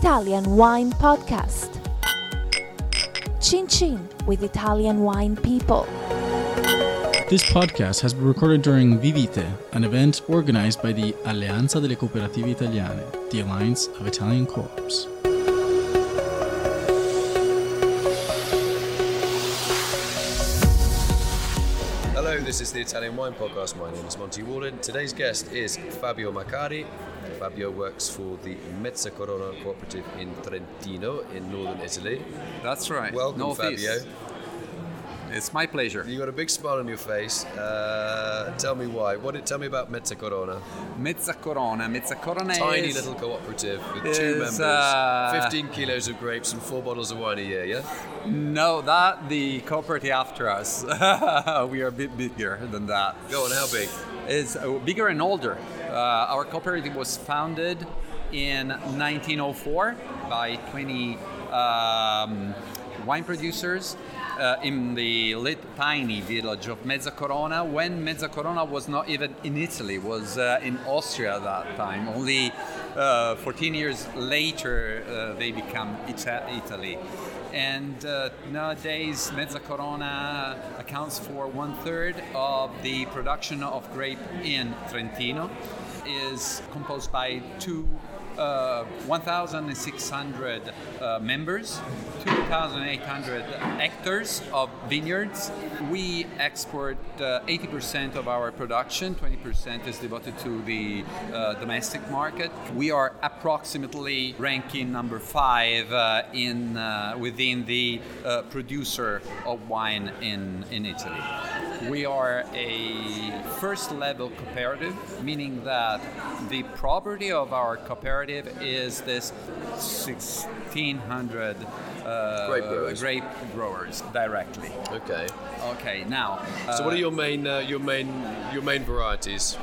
Italian Wine Podcast. Chin Chin with Italian wine people. This podcast has been recorded during Vi.Vite, an event organized by the Alleanza delle Cooperative Italiane, the Alliance of Italian Co-ops. Hello, this is the Italian Wine Podcast. My name is Monty Waldin. Today's guest is Fabio Maccari. Fabio works for the Mezzacorona Cooperative in Trentino, in northern Italy. That's right. Welcome, Northeast. Fabio. It's my pleasure. You got a big smile on your face. Uh, tell me why. What? Did, tell me about Mezzacorona. Mezza Corona. Mezzacorona is Tiny is little cooperative with two members, uh, 15 kilos of grapes and four bottles of wine a year. Yeah. no that the cooperative after us. we are a bit bigger than that. Go on. How big? Is uh, bigger and older. Uh, our cooperative was founded in 1904 by 20 um, wine producers. Uh, in the little tiny village of Mezzacorona, when Mezzacorona was not even in Italy, was uh, in Austria at that time. Only uh, 14 years later, uh, they become Ita- Italy. And uh, nowadays, Mezzacorona accounts for one third of the production of grape in Trentino. Is composed by two uh, 1,600 uh, members, 2,800 hectares of vineyards. We export uh, 80% of our production, 20% is devoted to the uh, domestic market. We are approximately ranking number five uh, in uh, within the uh, producer of wine in, in Italy. We are a first level cooperative, meaning that the property of our cooperative is this 1600 uh, Grape growers. grape growers directly. Okay. Okay, now. So, what uh, are your main, uh, your main, your main varieties?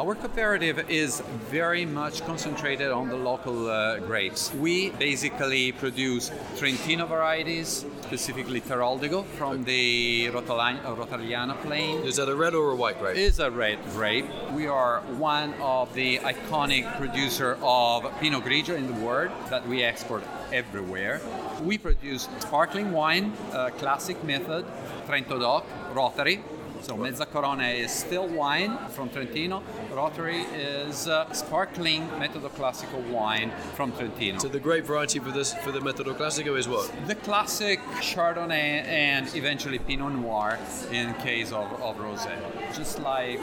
Our cooperative is very much concentrated on the local uh, grapes. We basically produce Trentino varieties, specifically Teroldego from the Rotala- uh, Rotaliano plain. Is that a red or a white grape? is a red grape. We are one of the iconic producer of Pinot Grigio in the world that we export everywhere. We produce sparkling wine, uh, classic method, Trento Doc, Rotari. So Mezzacorona is still wine from Trentino. Rotari is uh, sparkling Metodo Classico wine from Trentino. So the great variety for this for the Metodo Classico is what? The classic Chardonnay and eventually Pinot Noir in case of, of rosé, just like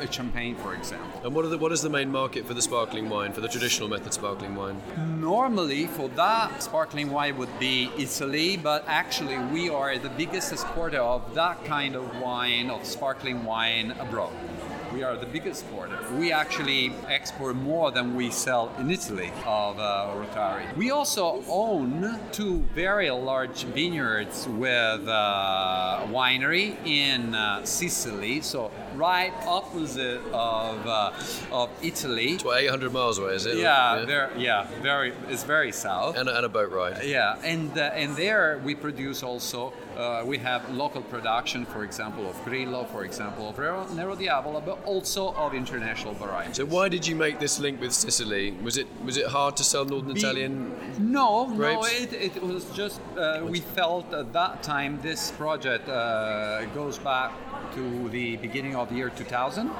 a champagne, for example. And what are the, what is the main market for the sparkling wine for the traditional method sparkling wine? Normally, for that, sparkling wine would be Italy, but actually, we are the biggest exporter of that kind of wine, of sparkling wine abroad. We are the biggest exporter. We actually export more than we sell in Italy of uh, Rotari. We also own two very large vineyards with uh, winery in uh, Sicily, so right opposite of, uh, of Italy. It's what 800 miles away, is it? Yeah, very, yeah, very. It's very south. And a, and a boat ride. Yeah, and uh, and there we produce also. Uh, we have local production, for example, of Grillo, for example, of Nero, Nero d'Avola, but also of international varieties. So why did you make this link with Sicily? Was it was it hard to sell Northern Be- Italian? No, no, it, it was just uh, we felt at that time this project uh, goes back to the beginning of the year 2000.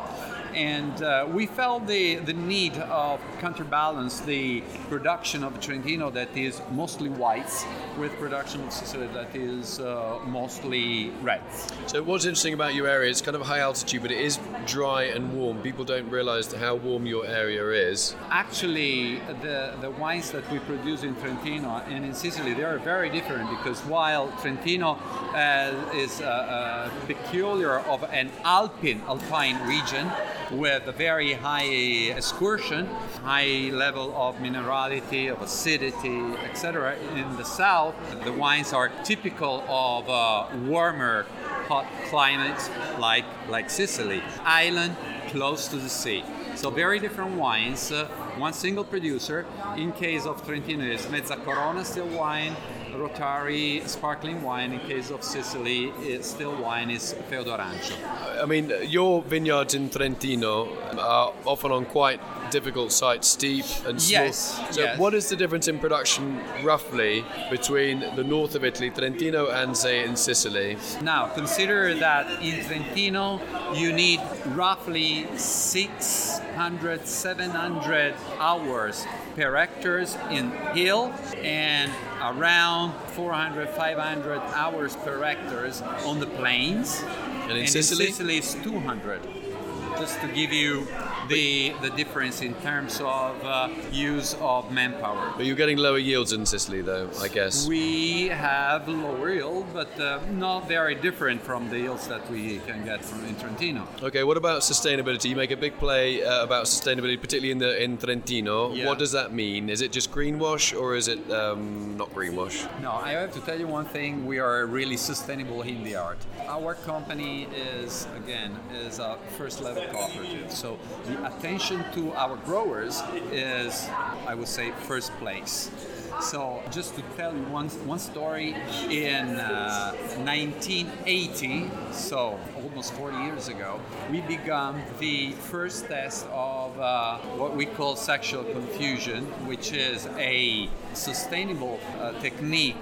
And uh, we felt the, the need of counterbalance the production of Trentino that is mostly whites with production of Sicily that is uh, mostly reds. So what's interesting about your area? It's kind of high altitude, but it is dry and warm. People don't realise how warm your area is. Actually, the, the wines that we produce in Trentino and in Sicily, they are very different because while Trentino uh, is uh, uh, peculiar of an alpine, alpine region with a very high excursion, high level of minerality, of acidity, etc. In the south, the wines are typical of uh, warmer, hot climates like, like Sicily. Island close to the sea. So very different wines, uh, one single producer. In case of Trentino, is Mezzacorona still wine, Rotari sparkling wine. In case of Sicily, is still wine is Feudo Arancio. I mean, your vineyards in Trentino are often on quite difficult sites, steep and small. Yes, So, yes. what is the difference in production roughly between the north of Italy, Trentino, and say in Sicily? Now, consider that in Trentino you need roughly 600, 700 hours per hectares in hill and around 400, 500 hours per hectares on the plains. And in Sicily? Sicily it's 200. Just to give you the, the difference in terms of uh, use of manpower. But you're getting lower yields in Sicily, though, I guess. We have lower yield, but uh, not very different from the yields that we can get from in Trentino. Okay, what about sustainability? You make a big play uh, about sustainability, particularly in the in Trentino. Yeah. What does that mean? Is it just greenwash or is it um, not greenwash? No, I have to tell you one thing. We are really sustainable in the art. Our company is, again, is a first level cooperative. So the attention to our growers is, I would say, first place. So just to tell you one, one story, in uh, 1980, so almost 40 years ago, we began the first test of uh, what we call sexual confusion, which is a sustainable uh, technique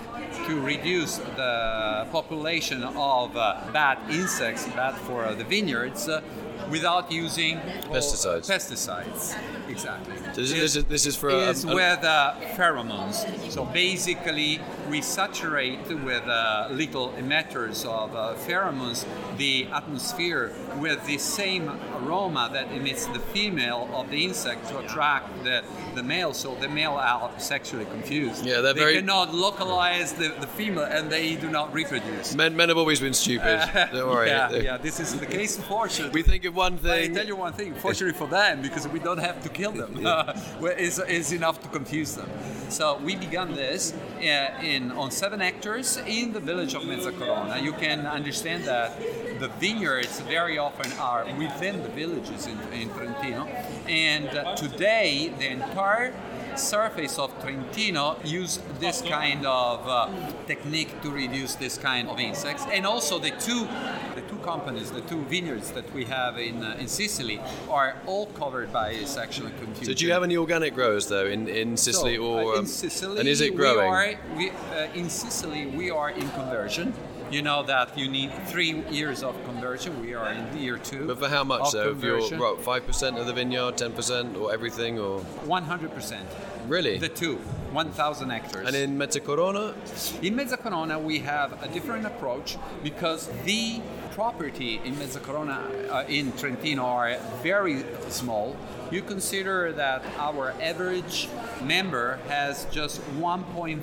to reduce the population of uh, bad insects, bad for the vineyards, uh, without using Pesticides. Pesticides, exactly. So this, is- this is this is for a- is a- with uh, pheromones. So basically, we saturate with uh, little emitters of uh, pheromones the atmosphere with the same aroma that emits the female of the insect to attract the, the male. So the male are sexually confused. Yeah, they're they very- cannot localize the, the female and they do not reproduce. men, men have always been stupid. Don't worry. yeah, yeah, this is the case. Fortunately, We think of one but I tell you one thing, fortunately for them, because we don't have to kill them, it's enough to confuse them. So we began this uh, in on seven hectares in the village of Mezzacorona. You can understand that the vineyards very often are within the villages in, in Trentino, and uh, today the entire surface of Trentino use this kind of uh, technique to reduce this kind of insects, and also the two the two companies, the two vineyards that we have in uh, in Sicily are all covered by sexual confusion. So do you have any organic growers though in, in Sicily So, or uh, um, in Sicily? and is it We growing? are, we, uh, in Sicily, we are in conversion. You know that you need three years of conversion. We are in year two. But for how much though? If you're conversion. five percent of the vineyard, ten percent, or everything, or 100%. really? The two, 1,000 hectares. and in Mezzacorona, In Mezzacorona, we have a different approach because the property in Mezzacorona, uh, in Trentino, are very small. You consider that our average member has just 1.5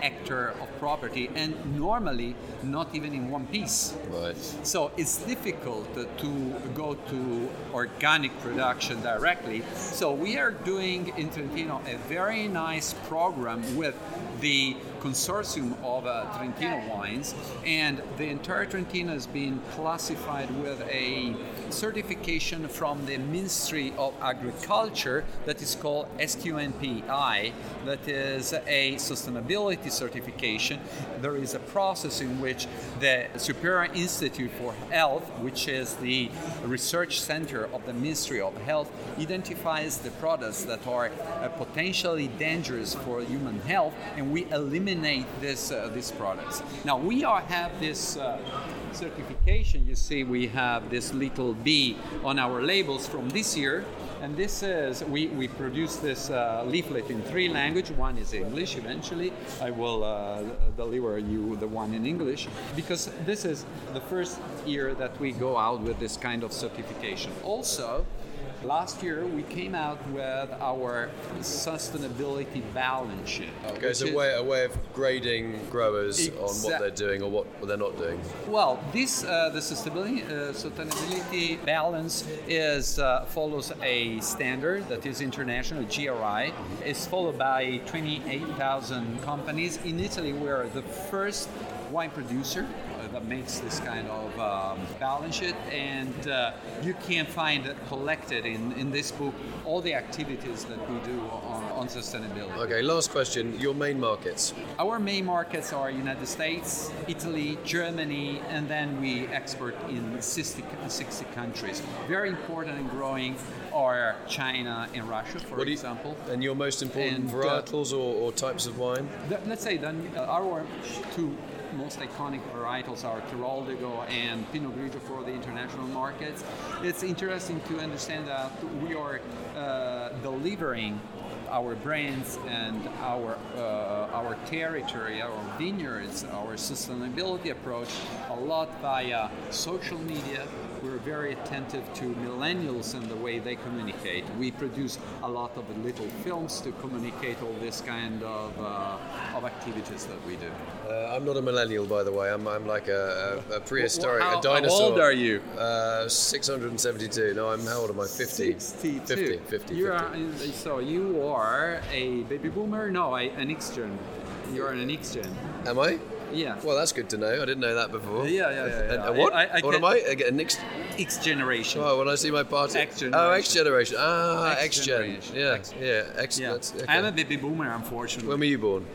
hectare of property, and normally not even in one piece. right? So it's difficult to go to organic production directly. So we are doing in Trentino a very nice program with the consortium of uh, Trentino wines, and the entire Trentino has been classified with a certification from the Ministry of Agriculture that is called SQNPI, that is a sustainability certification. There is a process in which the Superior Institute for Health, which is the research center of the Ministry of Health, identifies the products that are uh, potentially dangerous for human health, and we eliminate this, uh, these products. Now we are, have this uh, certification. You see, we have this little B on our labels from this year. And this is, we, we produce this uh, leaflet in three languages. One is English eventually. I will uh, deliver you the one in English because this is the first year that we go out with this kind of certification. Also, last year we came out with our sustainability balance sheet. Okay, so is- a way, a way of grading growers on what they're doing or what, what they're not doing. Well, this uh, the sustainability uh, sustainability balance is uh, follows a standard that is international GRI. It's followed by 28,000 companies in Italy. We are the first wine producer that makes this kind of um, balance sheet, and uh, you can find it collected in, in this book all the activities that we do on, on sustainability. Okay, last question. Your main markets. Our main markets are United States, Italy, Germany, and then we export in 60, 60 countries. Very important and growing are China and Russia, for What do you- example. And your most important And, uh, varietals or, or types of wine? Let's say then uh, our two most iconic varietals are Teroldego and Pinot Grigio for the international markets. It's interesting to understand that we are uh, delivering our brands and our uh, our territory, our vineyards, our sustainability approach a lot via social media. We're very attentive to millennials and the way they communicate. We produce a lot of little films to communicate all this kind of, uh, of activities that we do. Uh, I'm not a millennial, by the way. I'm, I'm like a, a, prehistoric, How- a dinosaur. How old are you? Uh, 672. No, I'm how old am I? 50. 62. 50. 50. You 50. are, so you are a baby boomer? No, I, an X gen. You're an X gen. Am I? Yeah. Well, that's good to know. I didn't know that before. Yeah, yeah, yeah, And- yeah. what? I- I what am I? I get a next. X generation. Oh, when I see my party. X generation. Oh. X generation. Ah, X X gen. generation. Yeah, X- yeah. X. yeah. Okay. I'm a baby boomer, unfortunately. When were you born?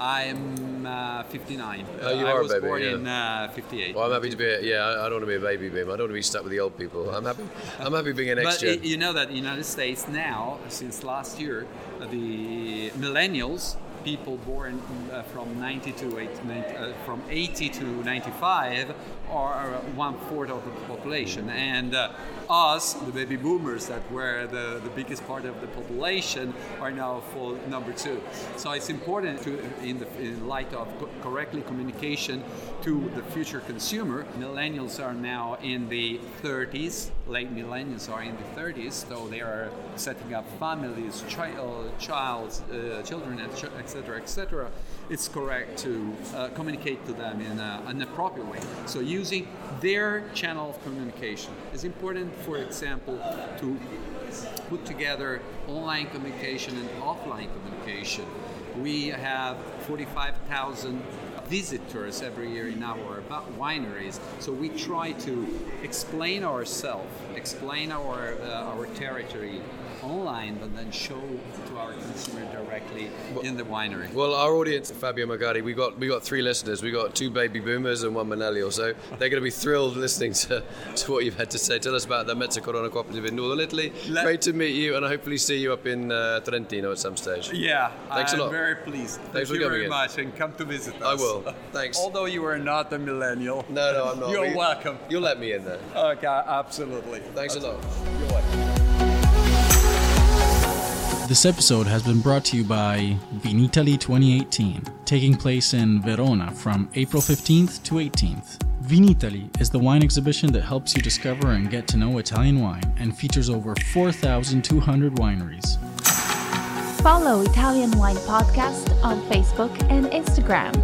I'm uh, 59. Oh, you I are a was baby, born yeah. in uh, 58. Well, I'm happy to be. A, yeah, I, I don't want to be a baby boomer. I don't want to be stuck with the old people. I'm happy. I'm happy being an X But gen. y- you know that in the United States now, since last year, uh, the millennials, people born uh, from 90 to 8, 90, uh, from 80 to 95, are one fourth of the population, and uh, us, the baby boomers, that were the, the biggest part of the population, are now full number two. So it's important to, in the in light of co- correctly communication to the future consumer. Millennials are now in the 30s, late millennials are in the 30s, so they are setting up families, child, child, uh, children, etc., etc. It's correct to uh, communicate to them in a, an appropriate way. So using their channel of communication is important. For example, to put together online communication and offline communication. We have 45,000 visitors every year in our wineries, so we try to explain ourselves, explain our uh, our territory online, but then show to our consumer directly in the winery. Well, our audience Fabio Maccari, we got we got three listeners. We got two baby boomers and one millennial, so they're going to be thrilled listening to, to what you've had to say. Tell us about the Mezzacorona Cooperative in Northern Italy. Let- Great to meet you, and I hopefully see you up in uh, Trentino at some stage. Yeah, Thanks a I'm lot. very pleased. Thank Thanks for you coming very in. much, and come to visit us. I will. Thanks. Although you are not a millennial. No, no, I'm not. You're We- welcome. You'll let me in there. Okay, absolutely. Thanks a lot. You're welcome. This episode has been brought to you by Vinitaly 2018, taking place in Verona from April 15th to 18th. Vinitaly is the wine exhibition that helps you discover and get to know Italian wine and features over 4,200 wineries. Follow Italian Wine Podcast on Facebook and Instagram.